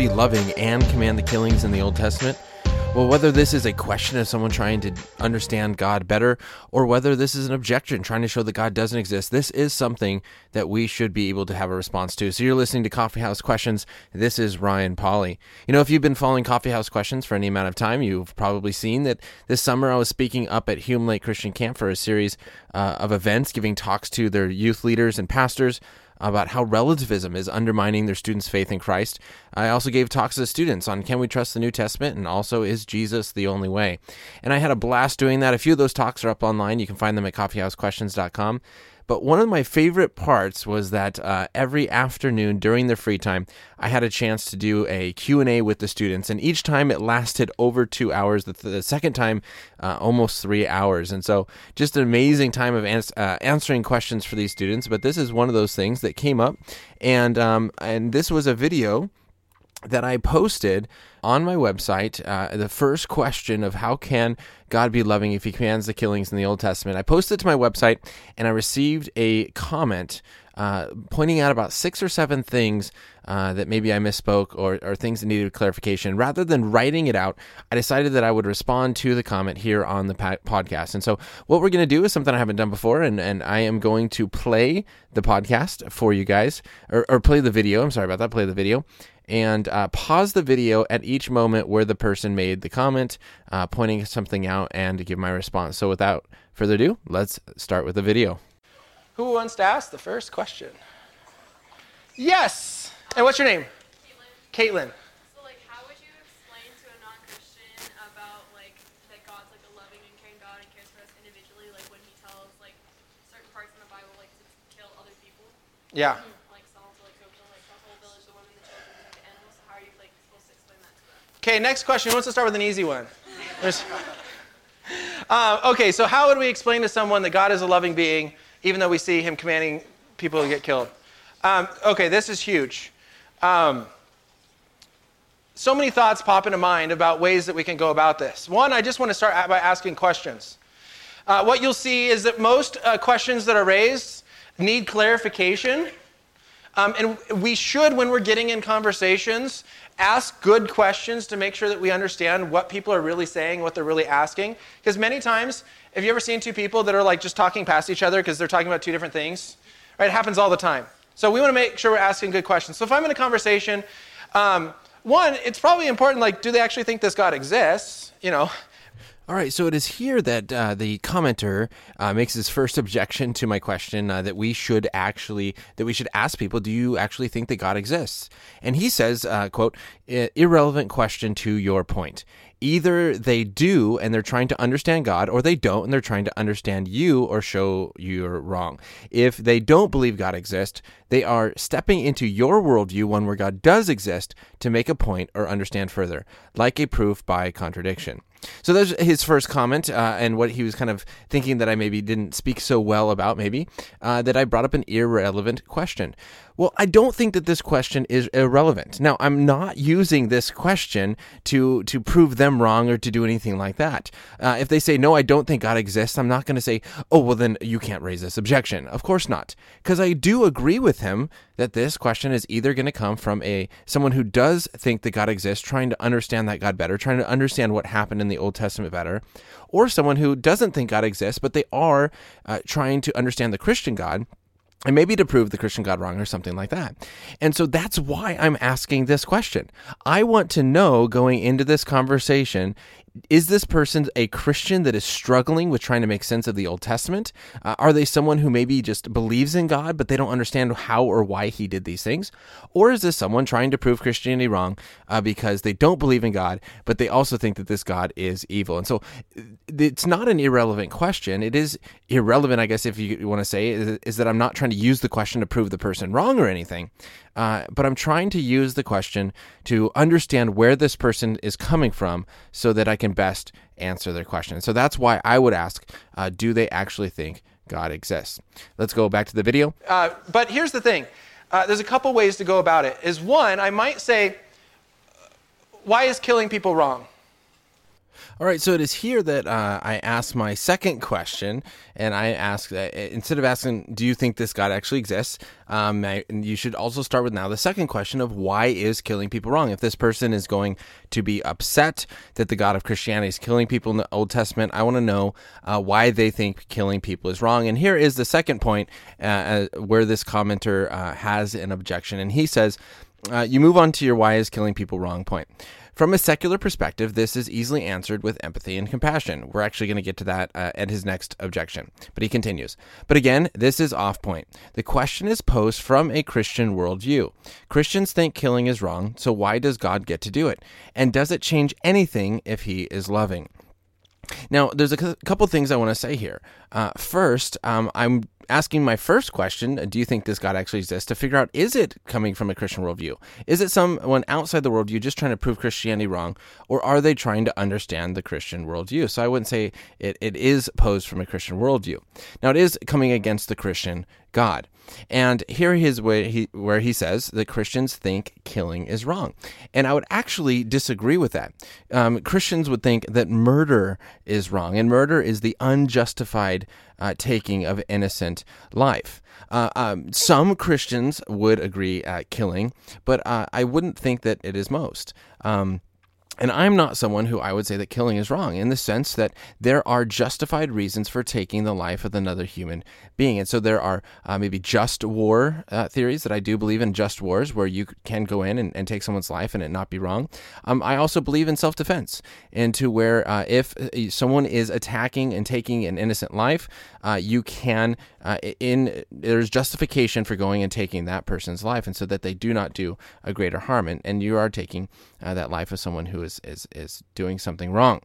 be loving and command the killings in the Old Testament? Well, whether this is a question of someone trying to understand God better, or whether this is an objection trying to show that God doesn't exist, this is something that we should be able to have a response to. So you're listening to Coffee House Questions. This is Ryan Pauly. You know, if you've been following Coffee House Questions for any amount of time, you've probably seen that this summer I was speaking up at Hume Lake Christian Camp for a series uh, of events, giving talks to their youth leaders and pastors about how relativism is undermining their students' faith in Christ. I also gave talks to students on can we trust the New Testament and also is Jesus the only way. And I had a blast doing that. A few of those talks are up online. You can find them at coffeehousequestions.com. But one of my favorite parts was that uh, every afternoon during their free time, I had a chance to do a Q&A with the students. And each time it lasted over two hours. The, the second time, uh, almost three hours. And so just an amazing time of ans- uh, answering questions for these students. But this is one of those things that came up. And, um, and this was a video that I posted on my website. Uh, the first question of how can God be loving if he commands the killings in the Old Testament. I posted to my website and I received a comment uh, pointing out about six or seven things uh, that maybe I misspoke or, or things that needed clarification. Rather than writing it out, I decided that I would respond to the comment here on the podcast. And so, what we're going to do is something I haven't done before, and, and I am going to play the podcast for you guys, or, or play the video. I'm sorry about that, play the video and uh, pause the video at each moment where the person made the comment, uh, pointing something out, and give my response. So, without further ado, let's start with the video. Who wants to ask the first question? Yes. And what's your name? Caitlin. Caitlin. So, like, Okay, next question. Who wants to start with an easy one? Uh, okay, so how would we explain to someone that God is a loving being, even though we see him commanding people to get killed? Um, okay, this is huge. Um, so many thoughts pop into mind about ways that we can go about this. One, I just want to start by asking questions. Uh, what you'll see is that most uh, questions that are raised need clarification. Um, and we should, when we're getting in conversations, ask good questions to make sure that we understand what people are really saying, what they're really asking. Because many times, have you ever seen two people that are like just talking past each other because they're talking about two different things? Right? It happens all the time. So we want to make sure we're asking good questions. So if I'm in a conversation, um, one, it's probably important, like, do they actually think this God exists? You know, all right, so it is here that uh, the commenter uh, makes his first objection to my question uh, that we should actually that we should ask people, do you actually think that God exists? And he says, uh, "quote Irrelevant question to your point. Either they do and they're trying to understand God, or they don't and they're trying to understand you or show you're wrong. If they don't believe God exists, they are stepping into your worldview, one where God does exist, to make a point or understand further, like a proof by contradiction." So that's his first comment, uh, and what he was kind of thinking that I maybe didn't speak so well about, maybe, uh, that I brought up an irrelevant question. Well, I don't think that this question is irrelevant. Now, I'm not using this question to to prove them wrong or to do anything like that. Uh, if they say no, I don't think God exists, I'm not going to say, oh, well, then you can't raise this objection. Of course not, because I do agree with him that this question is either going to come from a someone who does think that God exists, trying to understand that God better, trying to understand what happened in the Old Testament better, or someone who doesn't think God exists, but they are uh, trying to understand the Christian God and maybe to prove the Christian God wrong or something like that. And so that's why I'm asking this question. I want to know going into this conversation is this person a Christian that is struggling with trying to make sense of the Old Testament? Uh, are they someone who maybe just believes in God, but they don't understand how or why he did these things? Or is this someone trying to prove Christianity wrong uh, because they don't believe in God, but they also think that this God is evil? And so it's not an irrelevant question. It is irrelevant, I guess, if you want to say, is, is that I'm not trying to use the question to prove the person wrong or anything. Uh, but I'm trying to use the question to understand where this person is coming from so that I can best answer their question. So that's why I would ask uh, do they actually think God exists? Let's go back to the video. Uh, but here's the thing uh, there's a couple ways to go about it. Is one, I might say, why is killing people wrong? All right, so it is here that uh, I ask my second question, and I ask that instead of asking, "Do you think this God actually exists?" Um, I, you should also start with now the second question of why is killing people wrong? If this person is going to be upset that the God of Christianity is killing people in the Old Testament, I want to know uh, why they think killing people is wrong. And here is the second point uh, uh where this commenter uh, has an objection, and he says. Uh, you move on to your why is killing people wrong point. From a secular perspective, this is easily answered with empathy and compassion. We're actually going to get to that uh, at his next objection. But he continues. But again, this is off point. The question is posed from a Christian worldview. Christians think killing is wrong, so why does God get to do it? And does it change anything if he is loving? Now, there's a couple things I want to say here. Uh, first, um, I'm asking my first question do you think this God actually exists to figure out is it coming from a Christian worldview? Is it someone outside the worldview just trying to prove Christianity wrong, or are they trying to understand the Christian worldview? So I wouldn't say it, it is posed from a Christian worldview. Now, it is coming against the Christian God. And here is where he, where he says that Christians think killing is wrong. And I would actually disagree with that. Um, Christians would think that murder is wrong, and murder is the unjustified uh, taking of innocent life. Uh, um, some Christians would agree at killing, but uh, I wouldn't think that it is most. Um, and I'm not someone who I would say that killing is wrong in the sense that there are justified reasons for taking the life of another human being. And so there are uh, maybe just war uh, theories that I do believe in just wars where you can go in and, and take someone's life and it not be wrong. Um, I also believe in self defense, into where uh, if uh, someone is attacking and taking an innocent life, uh, you can, uh, in there's justification for going and taking that person's life, and so that they do not do a greater harm. And, and you are taking that life of someone who is is is is doing something wrong.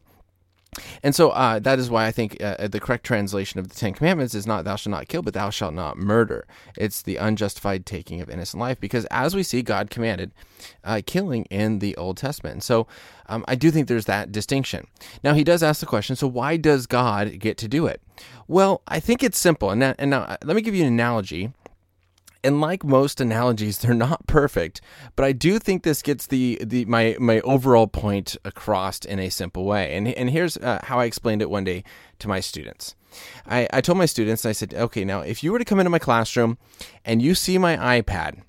And so uh, that is why I think uh, the correct translation of the Ten Commandments is not "Thou shalt not kill," but "Thou shalt not murder." It's the unjustified taking of innocent life, because as we see, God commanded uh, killing in the Old Testament. So um, I do think there's that distinction. Now he does ask the question: So why does God get to do it? Well, I think it's simple. And, and now uh, let me give you an analogy and like most analogies, they're not perfect, but I do think this gets the, the my my overall point across in a simple way. And and here's uh, how I explained it one day to my students. I, I told my students, I said, okay, now if you were to come into my classroom and you see my iPad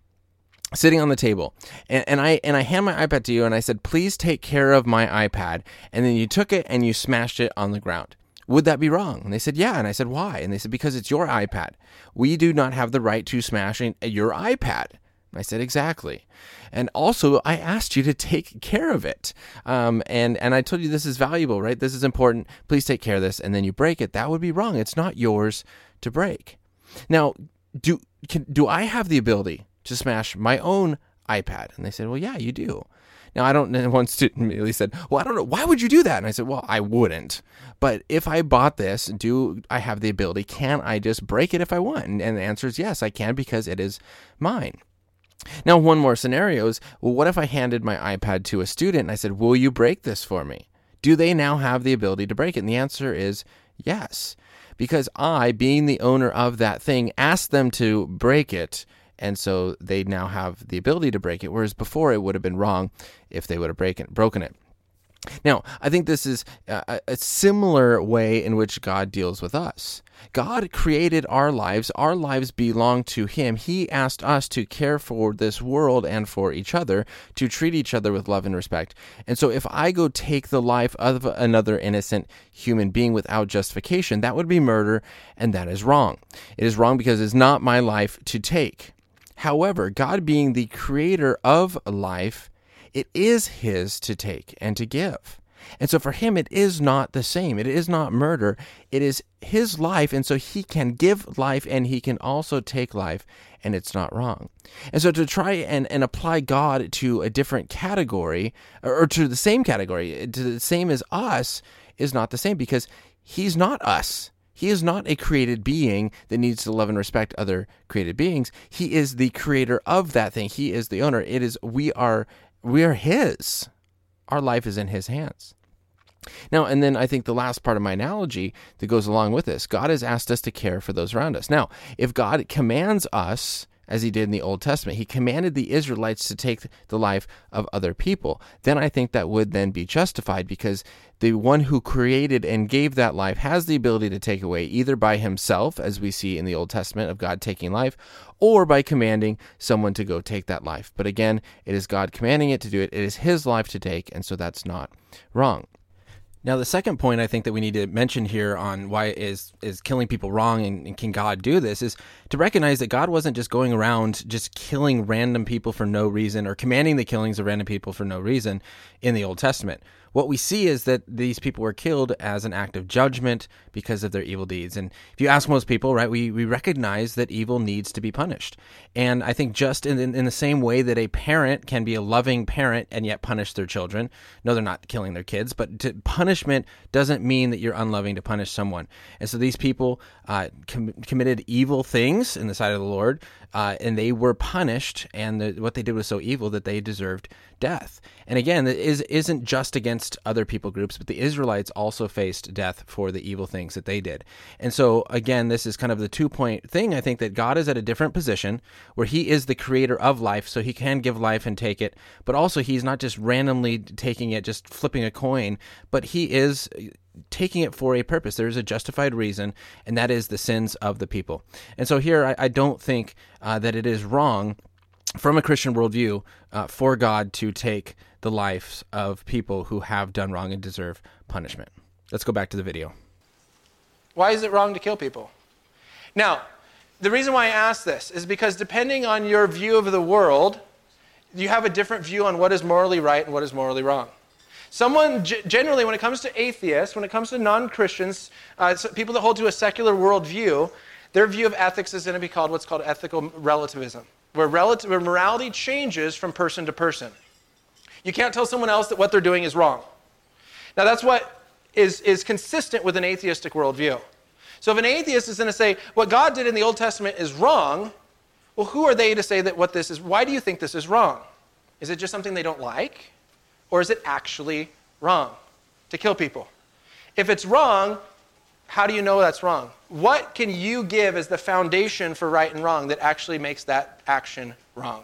sitting on the table and, and, i and i hand my ipad to you and i said please take care of my ipad and then you took it and you smashed it on the ground would that be wrong? And they said, Yeah. And I said, Why? And they said, Because it's your iPad. We do not have the right to smash your iPad. I said, Exactly. And also, I asked you to take care of it. Um, and, and I told you this is valuable, right? This is important. Please take care of this. And then you break it. That would be wrong. It's not yours to break. Now, do, can, do I have the ability to smash my own iPad? And they said, Well, yeah, you do. Now, I don't, one student immediately said, Well, I don't know. Why would you do that? And I said, Well, I wouldn't. But if I bought this, do I have the ability? Can I just break it if I want? And, and the answer is yes, I can because it is mine. Now, one more scenario is well, what if I handed my iPad to a student and I said, Will you break this for me? Do they now have the ability to break it? And the answer is yes. Because I, being the owner of that thing, asked them to break it and so they now have the ability to break it, whereas before it would have been wrong if they would have break it, broken it. Now, I think this is a, a, similar way in which God deals with us. God created our lives. Our lives belong to Him. He asked us to care for this world and for each other, to treat each other with love and respect. And so, if I go take the life of another innocent human being without justification, that would be murder, and that is wrong. It is wrong because it's not my life to take. However, God being the creator of life, it is his to take and to give. And so for him, it is not the same. It is not murder. It is his life. And so he can give life and he can also take life, and it's not wrong. And so to try and, and apply God to a different category or, to the same category, to the same as us, is not the same because he's not us. He is not a created being that needs to love and respect other created beings. He is the creator of that thing. He is the owner. It is we are we are his. Our life is in his hands. Now, and then I think the last part of my analogy that goes along with this, God has asked us to care for those around us. Now, if God commands us as he did in the Old Testament. He commanded the Israelites to take the life of other people. Then I think that would then be justified because the one who created and gave that life has the ability to take away either by himself, as we see in the Old Testament of God taking life, or by commanding someone to go take that life. But again, it is God commanding it to do it. It is his life to take, and so that's not wrong. Now, the second point I think that we need to mention here on why is is killing people wrong and, and, can God do this is to recognize that God wasn't just going around just killing random people for no reason or commanding the killings of random people for no reason in the Old Testament what we see is that these people were killed as an act of judgment because of their evil deeds. And if you ask most people, right, we, we recognize that evil needs to be punished. And I think just in, in, in the same way that a parent can be a loving parent and yet punish their children, no, they're not killing their kids, but to, punishment doesn't mean that you're unloving to punish someone. And so these people uh, com- committed evil things in the sight of the Lord, uh, and they were punished, and the, what they did was so evil that they deserved death. And again, it is, isn't just against other people groups, but the Israelites also faced death for the evil things that they did. And so, again, this is kind of the two point thing. I think that God is at a different position where He is the creator of life, so He can give life and take it, but also He's not just randomly taking it, just flipping a coin, but He is taking it for a purpose. There is a justified reason, and that is the sins of the people. And so here, I, I don't think uh, that it is wrong from a Christian worldview uh, for God to take the lives of people who have done wrong and deserve punishment. Let's go back to the video. Why is it wrong to kill people? Now, the reason why I ask this is because depending on your view of the world, you have a different view on what is morally right and what is morally wrong. Someone, generally, when it comes to atheists, when it comes to non Christians, uh, people that hold to a secular worldview, their view of ethics is going to be called what's called ethical relativism where, relative, where morality changes from person to person. You can't tell someone else that what they're doing is wrong. Now, that's what is, is consistent with an atheistic worldview. So, if an atheist is going to say, what God did in the Old Testament is wrong, well, who are they to say that what this is? Why do you think this is wrong? Is it just something they don't like? Or is it actually wrong to kill people? If it's wrong, how do you know that's wrong? What can you give as the foundation for right and wrong that actually makes that action wrong?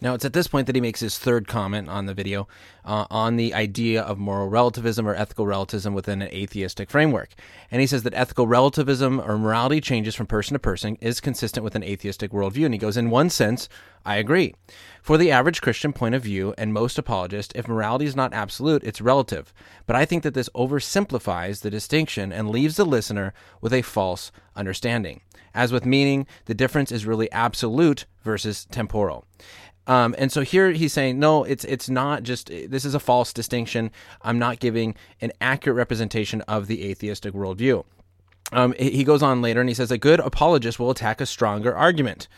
Now, it's at this point that he makes his third comment on the video uh, on the idea of moral relativism or ethical relativism within an atheistic framework. And he says that ethical relativism or morality changes from person to person is consistent with an atheistic worldview. And he goes, in one sense, I agree. For the average Christian point of view and most apologists, if morality is not absolute, it's relative. But I think that this oversimplifies the distinction and leaves the listener with a false understanding. As with meaning, the difference is really absolute versus temporal. Um, and so here he's saying, no, it's it's not just this is a false distinction. I'm not giving an accurate representation of the atheistic worldview. Um, he goes on later and he says a good apologist will attack a stronger argument.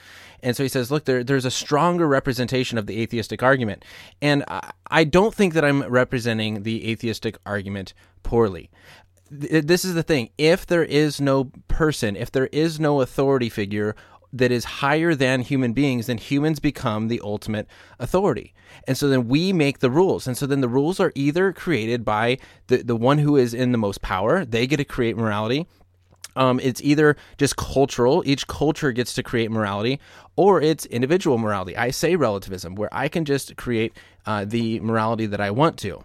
And so he says, look, there, there's a stronger representation of the atheistic argument. And I, I don't think that I'm representing the atheistic argument poorly this is the thing if there is no person if there is no authority figure that is higher than human beings, then humans become the ultimate authority. And so then we make the rules. And so then the rules are either created by the, the one who is in the most power, they get to create morality. Um, it's either just cultural, each culture gets to create morality, or it's individual morality. I say relativism, where I can just create uh, the morality that I want to.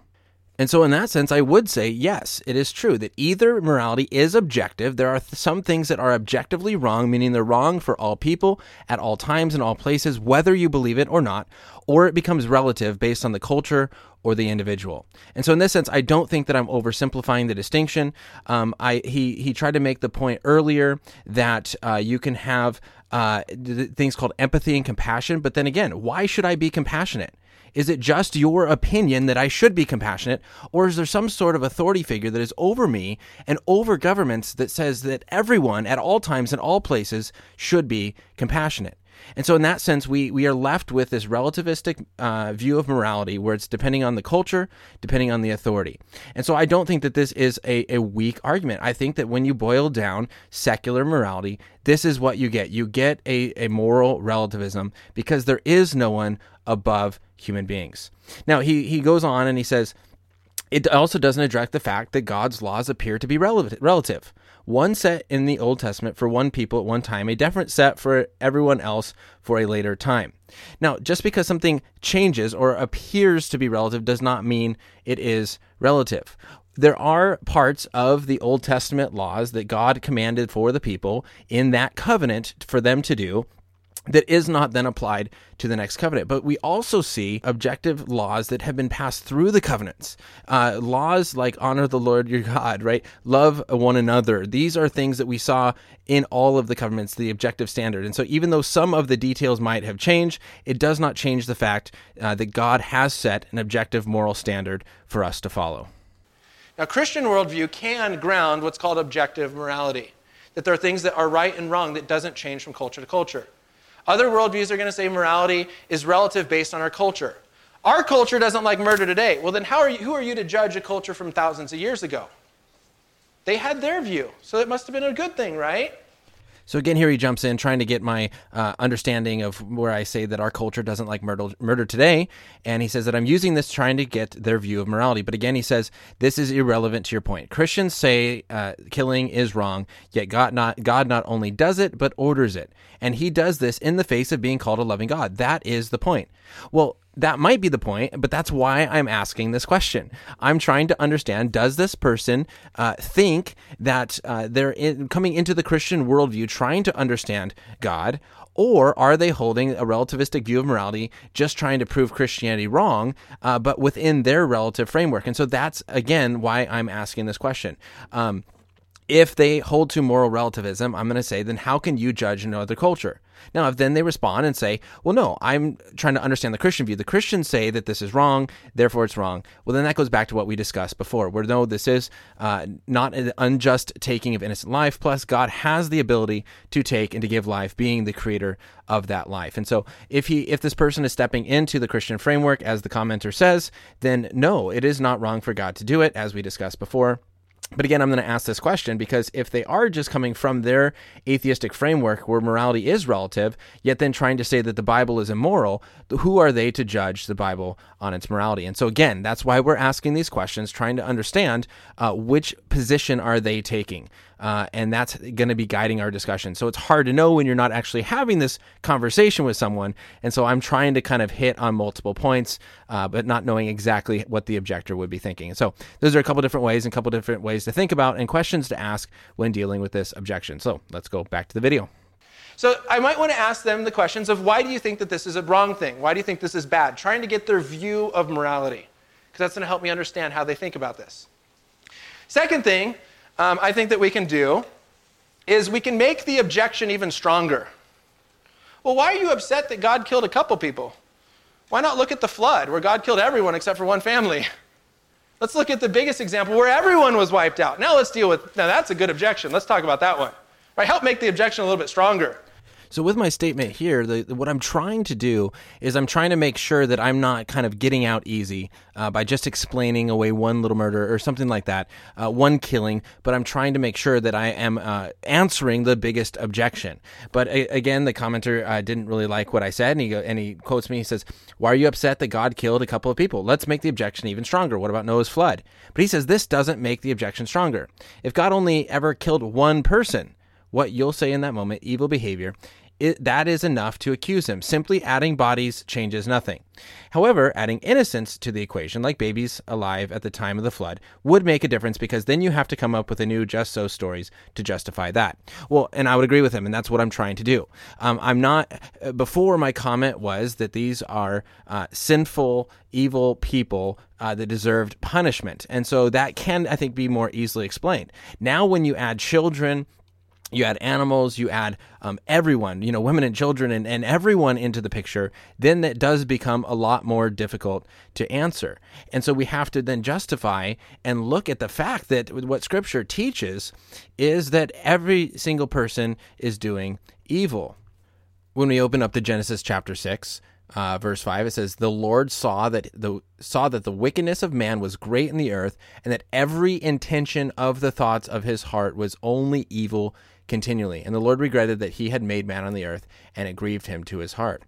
And so, in that sense, I would say yes, it is true that either morality is objective. There are th- some things that are objectively wrong, meaning they're wrong for all people at all times in all places, whether you believe it or not, or it becomes relative based on the culture or the individual. And so, in this sense, I don't think that I'm oversimplifying the distinction. Um, I he he tried to make the point earlier that uh, you can have uh, th- things called empathy and compassion, but then again, why should I be compassionate? Is it just your opinion that I should be compassionate, or is there some sort of authority figure that is over me and over governments that says that everyone at all times in all places should be compassionate? And so, in that sense, we, we are left with this relativistic uh, view of morality where it's depending on the culture, depending on the authority. And so, I don't think that this is a, a weak argument. I think that when you boil down secular morality, this is what you get. You get a, a moral relativism because there is no one above human beings. Now, he, he goes on and he says, it also doesn't address the fact that God's laws appear to be relative. One set in the Old Testament for one people at one time, a different set for everyone else for a later time. Now, just because something changes or appears to be relative does not mean it is relative. There are parts of the Old Testament laws that God commanded for the people in that covenant for them to do that is not then applied to the next covenant. But we also see objective laws that have been passed through the covenants. Uh, laws like honor the Lord your God, right? Love one another. These are things that we saw in all of the covenants, the objective standard. And so, even though some of the details might have changed, it does not change the fact uh, that God has set an objective moral standard for us to follow. Now, Christian worldview can ground what's called objective morality, that there are things that are right and wrong that doesn't change from culture to culture. Other worldviews are going to say morality is relative based on our culture. Our culture doesn't like murder today. Well, then are you, who are you to judge a culture from thousands of years ago? They had their view, so it must have been a good thing, right? So again, here he jumps in, trying to get my uh, understanding of where I say that our culture doesn't like murder, murder today, and he says that I'm using this trying to get their view of morality. But again, he says this is irrelevant to your point. Christians say uh, killing is wrong, yet God not God not only does it but orders it, and He does this in the face of being called a loving God. That is the point. Well, that might be the point, but that's why I'm asking this question. I'm trying to understand does this person uh, think that uh, they're in, coming into the Christian worldview trying to understand God, or are they holding a relativistic view of morality, just trying to prove Christianity wrong, uh, but within their relative framework? And so that's, again, why I'm asking this question. Um, if they hold to moral relativism, I'm going to say, then how can you judge another culture? Now, if then they respond and say, well, no, I'm trying to understand the Christian view. The Christians say that this is wrong, therefore it's wrong. Well, then that goes back to what we discussed before, where no, this is uh, not an unjust taking of innocent life. Plus, God has the ability to take and to give life, being the creator of that life. And so, if he, if this person is stepping into the Christian framework, as the commenter says, then no, it is not wrong for God to do it, as we discussed before. But again, I'm going to ask this question because if they are just coming from their atheistic framework where morality is relative, yet then trying to say that the Bible is immoral, who are they to judge the Bible on its morality? And so again, that's why we're asking these questions, trying to understand uh, which position are they taking. Uh, and that's going to be guiding our discussion. So it's hard to know when you're not actually having this conversation with someone. And so I'm trying to kind of hit on multiple points, uh, but not knowing exactly what the objector would be thinking. And so those are a couple different ways and a couple different ways to think about and questions to ask when dealing with this objection. So let's go back to the video. So I might want to ask them the questions of why do you think that this is a wrong thing? Why do you think this is bad? Trying to get their view of morality, because that's going to help me understand how they think about this. Second thing um, I think that we can do is we can make the objection even stronger. Well, why are you upset that God killed a couple people? Why not look at the flood where God killed everyone except for one family? Let's look at the biggest example where everyone was wiped out. Now let's deal with, now that's a good objection. Let's talk about that one. Right? Help make the objection a little bit stronger. So with my statement here, the, what I'm trying to do is I'm trying to make sure that I'm not kind of getting out easy uh, by just explaining away one little murder or something like that, uh, one killing. But I'm trying to make sure that I am uh, answering the biggest objection. But a- again, the commenter uh, didn't really like what I said, and he go- and he quotes me. He says, "Why are you upset that God killed a couple of people? Let's make the objection even stronger. What about Noah's flood?" But he says this doesn't make the objection stronger. If God only ever killed one person what you'll say in that moment, evil behavior, it, that is enough to accuse him. Simply adding bodies changes nothing. However, adding innocence to the equation, like babies alive at the time of the flood, would make a difference because then you have to come up with a new just so stories to justify that. Well, and I would agree with him, and that's what I'm trying to do. Um, I'm not, uh, before my comment was that these are uh, sinful, evil people uh, that deserved punishment. And so that can, I think, be more easily explained. Now, when you add children, you add animals, you add um, everyone, you know, women and children and, and everyone into the picture, then that does become a lot more difficult to answer. And so we have to then justify and look at the fact that what Scripture teaches is that every single person is doing evil. When we open up to Genesis chapter 6, uh, verse 5 it says the lord saw that the saw that the wickedness of man was great in the earth and that every intention of the thoughts of his heart was only evil continually. And the Lord regretted that he had made man on the earth, and it grieved him to his heart.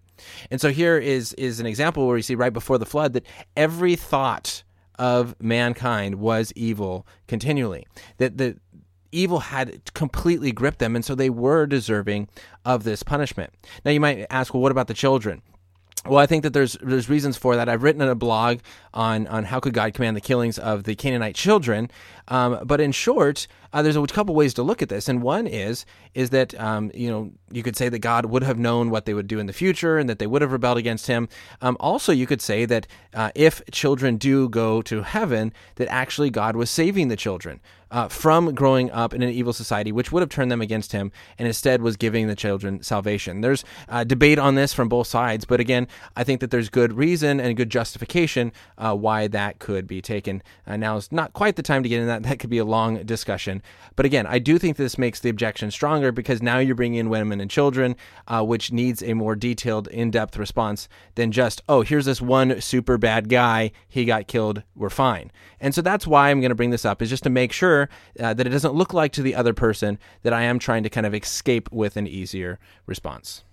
And so here is is an example where you see right before the flood that every thought of mankind was evil continually. That the evil had completely gripped them, and so they were deserving of this punishment. Now, you might ask, well, what about the children? Well, I think that there's there's reasons for that. I've written a blog on on how could God command the killings of the Canaanite children, um, but in short, uh, there's a couple ways to look at this, and one is is that um, you know you could say that God would have known what they would do in the future, and that they would have rebelled against Him. Um, also, you could say that uh, if children do go to heaven, that actually God was saving the children uh, from growing up in an evil society, which would have turned them against him, and instead was giving the children salvation. There's uh, debate on this from both sides, but again, I think that there's good reason and good justification uh, why that could be taken. Uh, now is not quite the time to get into that. That could be a long discussion. But again, I do think this makes the objection stronger because now you're bringing in women and children, uh, which needs a more detailed, in depth response than just, oh, here's this one super bad guy. He got killed. We're fine. And so that's why I'm going to bring this up, is just to make sure uh, that it doesn't look like to the other person that I am trying to kind of escape with an easier response.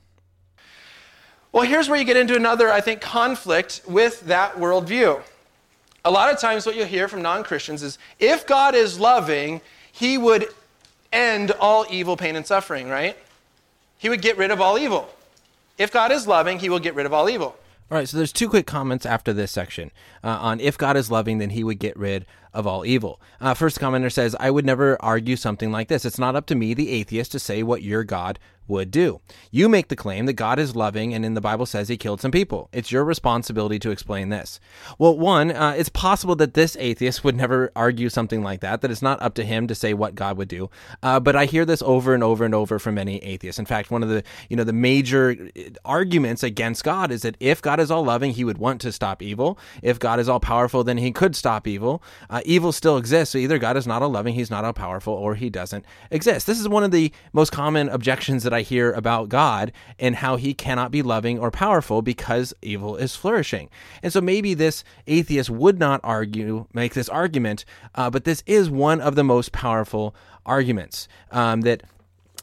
Well, here's where you get into another, I think, conflict with that worldview. A lot of times, what you'll hear from non Christians is if God is loving, he would end all evil, pain, and suffering, right? He would get rid of all evil. If God is loving, he will get rid of all evil. All right, so there's two quick comments after this section uh, on if God is loving, then he would get rid of all evil. Uh, first commenter says, I would never argue something like this. It's not up to me, the atheist, to say what your God would do. You make the claim that God is loving, and in the Bible says he killed some people. It's your responsibility to explain this. Well, one, uh, it's possible that this atheist would never argue something like that, that it's not up to him to say what God would do. Uh, but I hear this over and over and over from many atheists. In fact, one of the, you know, the major uh, arguments against God is that if God is all loving, he would want to stop evil. If God is all powerful, then he could stop evil. Uh, evil still exists, so either God is not all loving, he's not all powerful, or he doesn't exist. This is one of the most common objections that I hear about God and how he cannot be loving or powerful because evil is flourishing. And so maybe this atheist would not argue, make this argument, uh, but this is one of the most powerful arguments um, that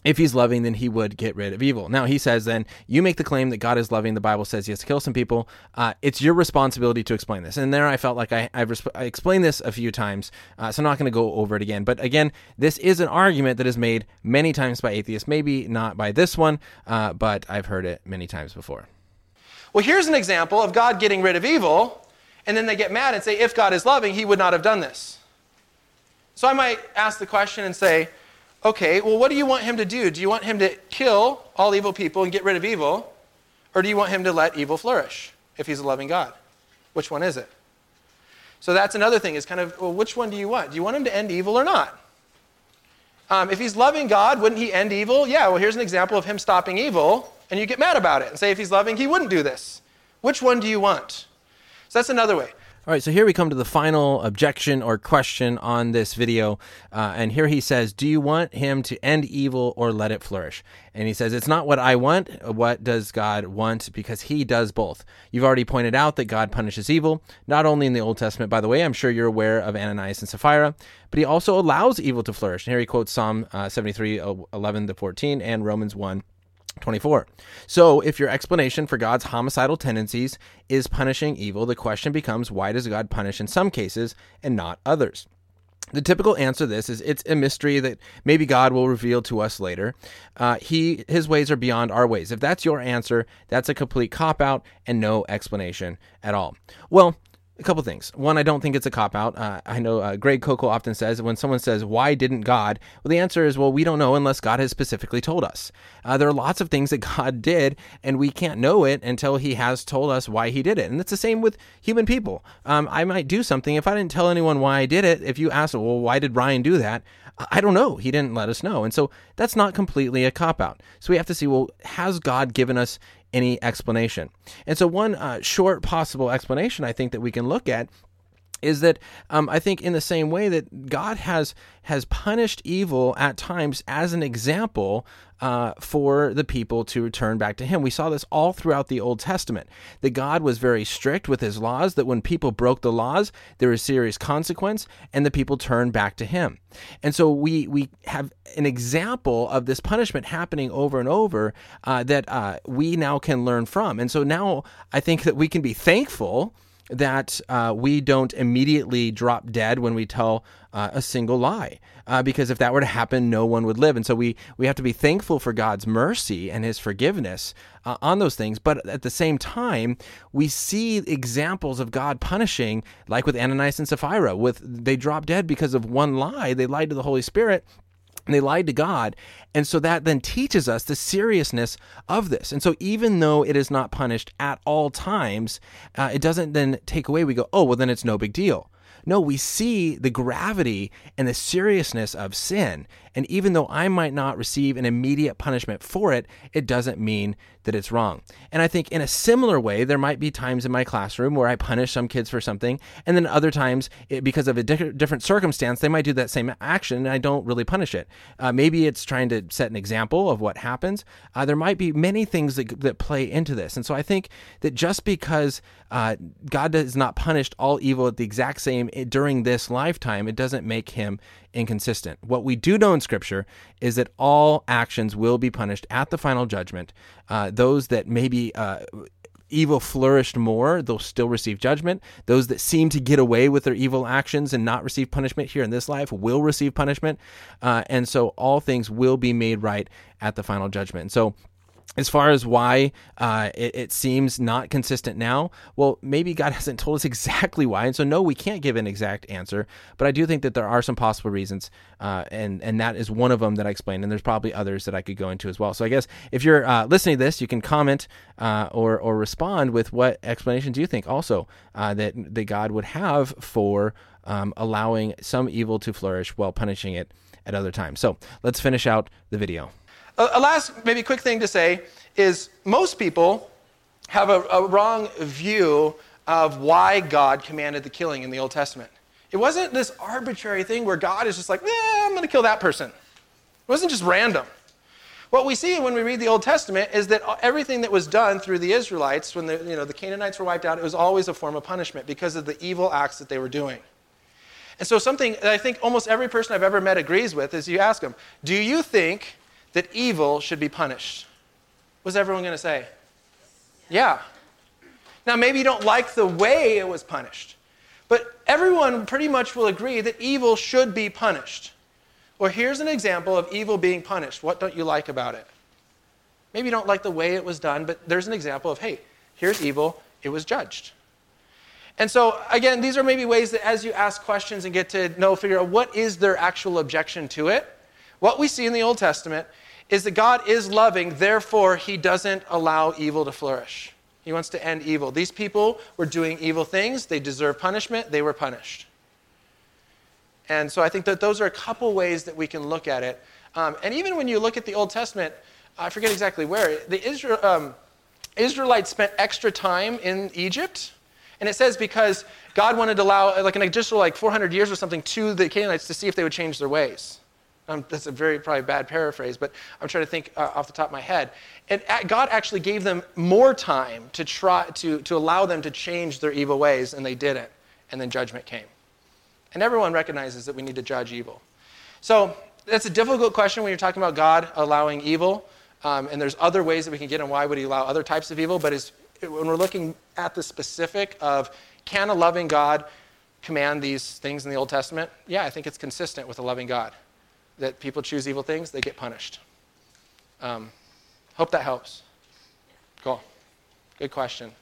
if he's loving, then he would get rid of evil. Now, he says, then you make the claim that God is loving. The Bible says he has to kill some people. Uh, it's your responsibility to explain this. And there I felt like I, I've resp- I explained this a few times, uh, so I'm not going to go over it again. But again, this is an argument that is made many times by atheists. Maybe not by this one, uh, but I've heard it many times before. Well, here's an example of God getting rid of evil, and then they get mad and say, if God is loving, he would not have done this. So I might ask the question and say, okay, well, what do you want him to do? Do you want him to kill all evil people and get rid of evil? Or do you want him to let evil flourish if he's a loving God? Which one is it? So that's another thing is kind of, well, which one do you want? Do you want him to end evil or not? Um, if he's loving God, wouldn't he end evil? Yeah, well, here's an example of him stopping evil, and you get mad about it and say if he's loving, he wouldn't do this. Which one do you want? So that's another way. All right, so here we come to the final objection or question on this video. Uh, and here he says, Do you want him to end evil or let it flourish? And he says, It's not what I want. What does God want? Because he does both. You've already pointed out that God punishes evil, not only in the Old Testament, by the way, I'm sure you're aware of Ananias and Sapphira, but he also allows evil to flourish. And here he quotes Psalm uh, 73, 11 to 14, and Romans 1. 24. So, if your explanation for God's homicidal tendencies is punishing evil, the question becomes why does God punish in some cases and not others? The typical answer to this is it's a mystery that maybe God will reveal to us later. Uh, he his ways are beyond our ways. If that's your answer, that's a complete cop out and no explanation at all. Well, a couple things. One, I don't think it's a cop out. Uh, I know uh, Greg Koukl often says when someone says, Why didn't God? Well, the answer is, Well, we don't know unless God has specifically told us. Uh, there are lots of things that God did, and we can't know it until He has told us why He did it. And it's the same with human people. Um, I might do something. If I didn't tell anyone why I did it, if you ask, Well, why did Ryan do that? I don't know. He didn't let us know. And so that's not completely a cop out. So we have to see, well, has God given us any explanation. And so, one uh, short possible explanation I think that we can look at is that um, I think in the same way that God has has punished evil at times as an example uh, for the people to return back to Him. We saw this all throughout the Old Testament. That God was very strict with His laws. That when people broke the laws, there was serious consequence, and the people turned back to Him. And so we we have an example of this punishment happening over and over uh, that uh, we now can learn from. And so now I think that we can be thankful that uh, we don't immediately drop dead when we tell uh, a single lie. Uh, because if that were to happen, no one would live. And so we, we have to be thankful for God's mercy and his forgiveness uh, on those things. But at the same time, we see examples of God punishing, like with Ananias and Sapphira, with they drop dead because of one lie. They lied to the Holy Spirit and they lied to God. And so that then teaches us the seriousness of this. And so even though it is not punished at all times, uh, it doesn't then take away, we go, oh, well, then it's no big deal. No, we see the gravity and the seriousness of sin. And even though I might not receive an immediate punishment for it, it doesn't mean that it's wrong. And I think in a similar way, there might be times in my classroom where I punish some kids for something, and then other times, it, because of a di- different circumstance, they might do that same action, and I don't really punish it. Uh, maybe it's trying to set an example of what happens. Uh, there might be many things that, that play into this. And so I think that just because uh, God has not punished all evil at the exact same during this lifetime, it doesn't make him inconsistent. What we do know in Scripture is that all actions will be punished at the final judgment. Uh, those that maybe uh, evil flourished more, they'll still receive judgment. Those that seem to get away with their evil actions and not receive punishment here in this life will receive punishment. Uh, and so all things will be made right at the final judgment. And so as far as why uh, it, it, seems not consistent now, well, maybe God hasn't told us exactly why, and so no, we can't give an exact answer. But I do think that there are some possible reasons, uh, and and that is one of them that I explained, and there's probably others that I could go into as well. So I guess if you're uh, listening to this, you can comment uh, or or respond with what explanations you think also uh, that that God would have for um, allowing some evil to flourish while punishing it at other times. So let's finish out the video. A, last, maybe quick thing to say is most people have a, a wrong view of why God commanded the killing in the Old Testament. It wasn't this arbitrary thing where God is just like, eh, I'm going to kill that person. It wasn't just random. What we see when we read the Old Testament is that everything that was done through the Israelites, when the, you know, the Canaanites were wiped out, it was always a form of punishment because of the evil acts that they were doing. And so, something that I think almost every person I've ever met agrees with is you ask them, Do you think that evil should be punished. What's everyone going to say? Yeah. Now, maybe you don't like the way it was punished, but everyone pretty much will agree that evil should be punished. Well, here's an example of evil being punished. What don't you like about it? Maybe you don't like the way it was done, but there's an example of, hey, here's evil, it was judged. And so, again, these are maybe ways that as you ask questions and get to know, figure out what is their actual objection to it, what we see in the Old Testament is that God is loving, therefore, he doesn't allow evil to flourish. He wants to end evil. These people were doing evil things, they deserve punishment, they were punished. And so I think that those are a couple ways that we can look at it. Um, and even when you look at the Old Testament, I forget exactly where, the Israel, um, Israelites spent extra time in Egypt. And it says because God wanted to allow like an additional like 400 years or something to the Canaanites to see if they would change their ways. Um, that's a very probably bad paraphrase, but I'm trying to think uh, off the top of my head. And God actually gave them more time to try to, to allow them to change their evil ways, and they didn't. And then judgment came. And everyone recognizes that we need to judge evil. So that's a difficult question when you're talking about God allowing evil. Um, and there's other ways that we can get on why would he allow other types of evil. But when we're looking at the specific of can a loving God command these things in the Old Testament? Yeah, I think it's consistent with a loving God that people choose evil things, they get punished. Um, hope that helps. Cool. Good question.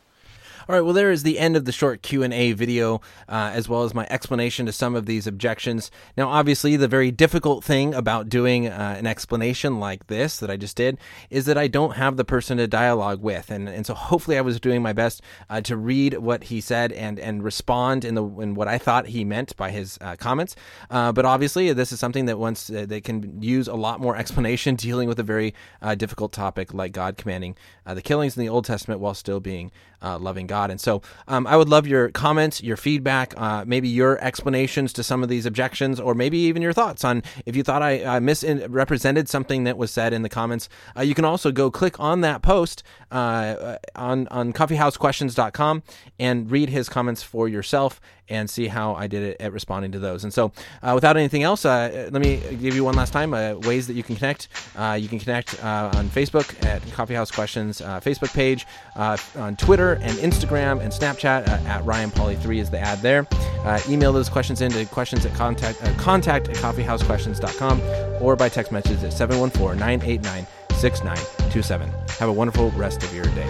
All right, well, there is the end of the short Q and A video, uh, as well as my explanation to some of these objections. Now, obviously, the very difficult thing about doing uh, an explanation like this that I just did is that I don't have the person to dialogue with, and and so hopefully I was doing my best uh, to read what he said and and respond in the in what I thought he meant by his uh, comments. Uh, but obviously, this is something that once uh, they can use a lot more explanation dealing with a very difficult topic like God commanding the killings in the Old Testament while still being loving God. God. And so um, I would love your comments, your feedback, uh, maybe your explanations to some of these objections, or maybe even your thoughts on if you thought I uh, misrepresented something that was said in the comments. Uh, you can also go click on that post uh, on on coffeehousequestions.com and read his comments for yourself and see how I did it at responding to those. And so, uh, without anything else, uh, let me give you one last time uh, ways that you can connect. Uh, you can connect uh, on Facebook at Coffeehouse Questions uh, Facebook page, uh, on Twitter and Instagram Instagram and Snapchat uh, at RyanPauly3 is the ad there. Uh, email those questions in to questions at contact, uh, contact at coffeehousequestions.com or by text message at 714 989 6927. Have a wonderful rest of your day.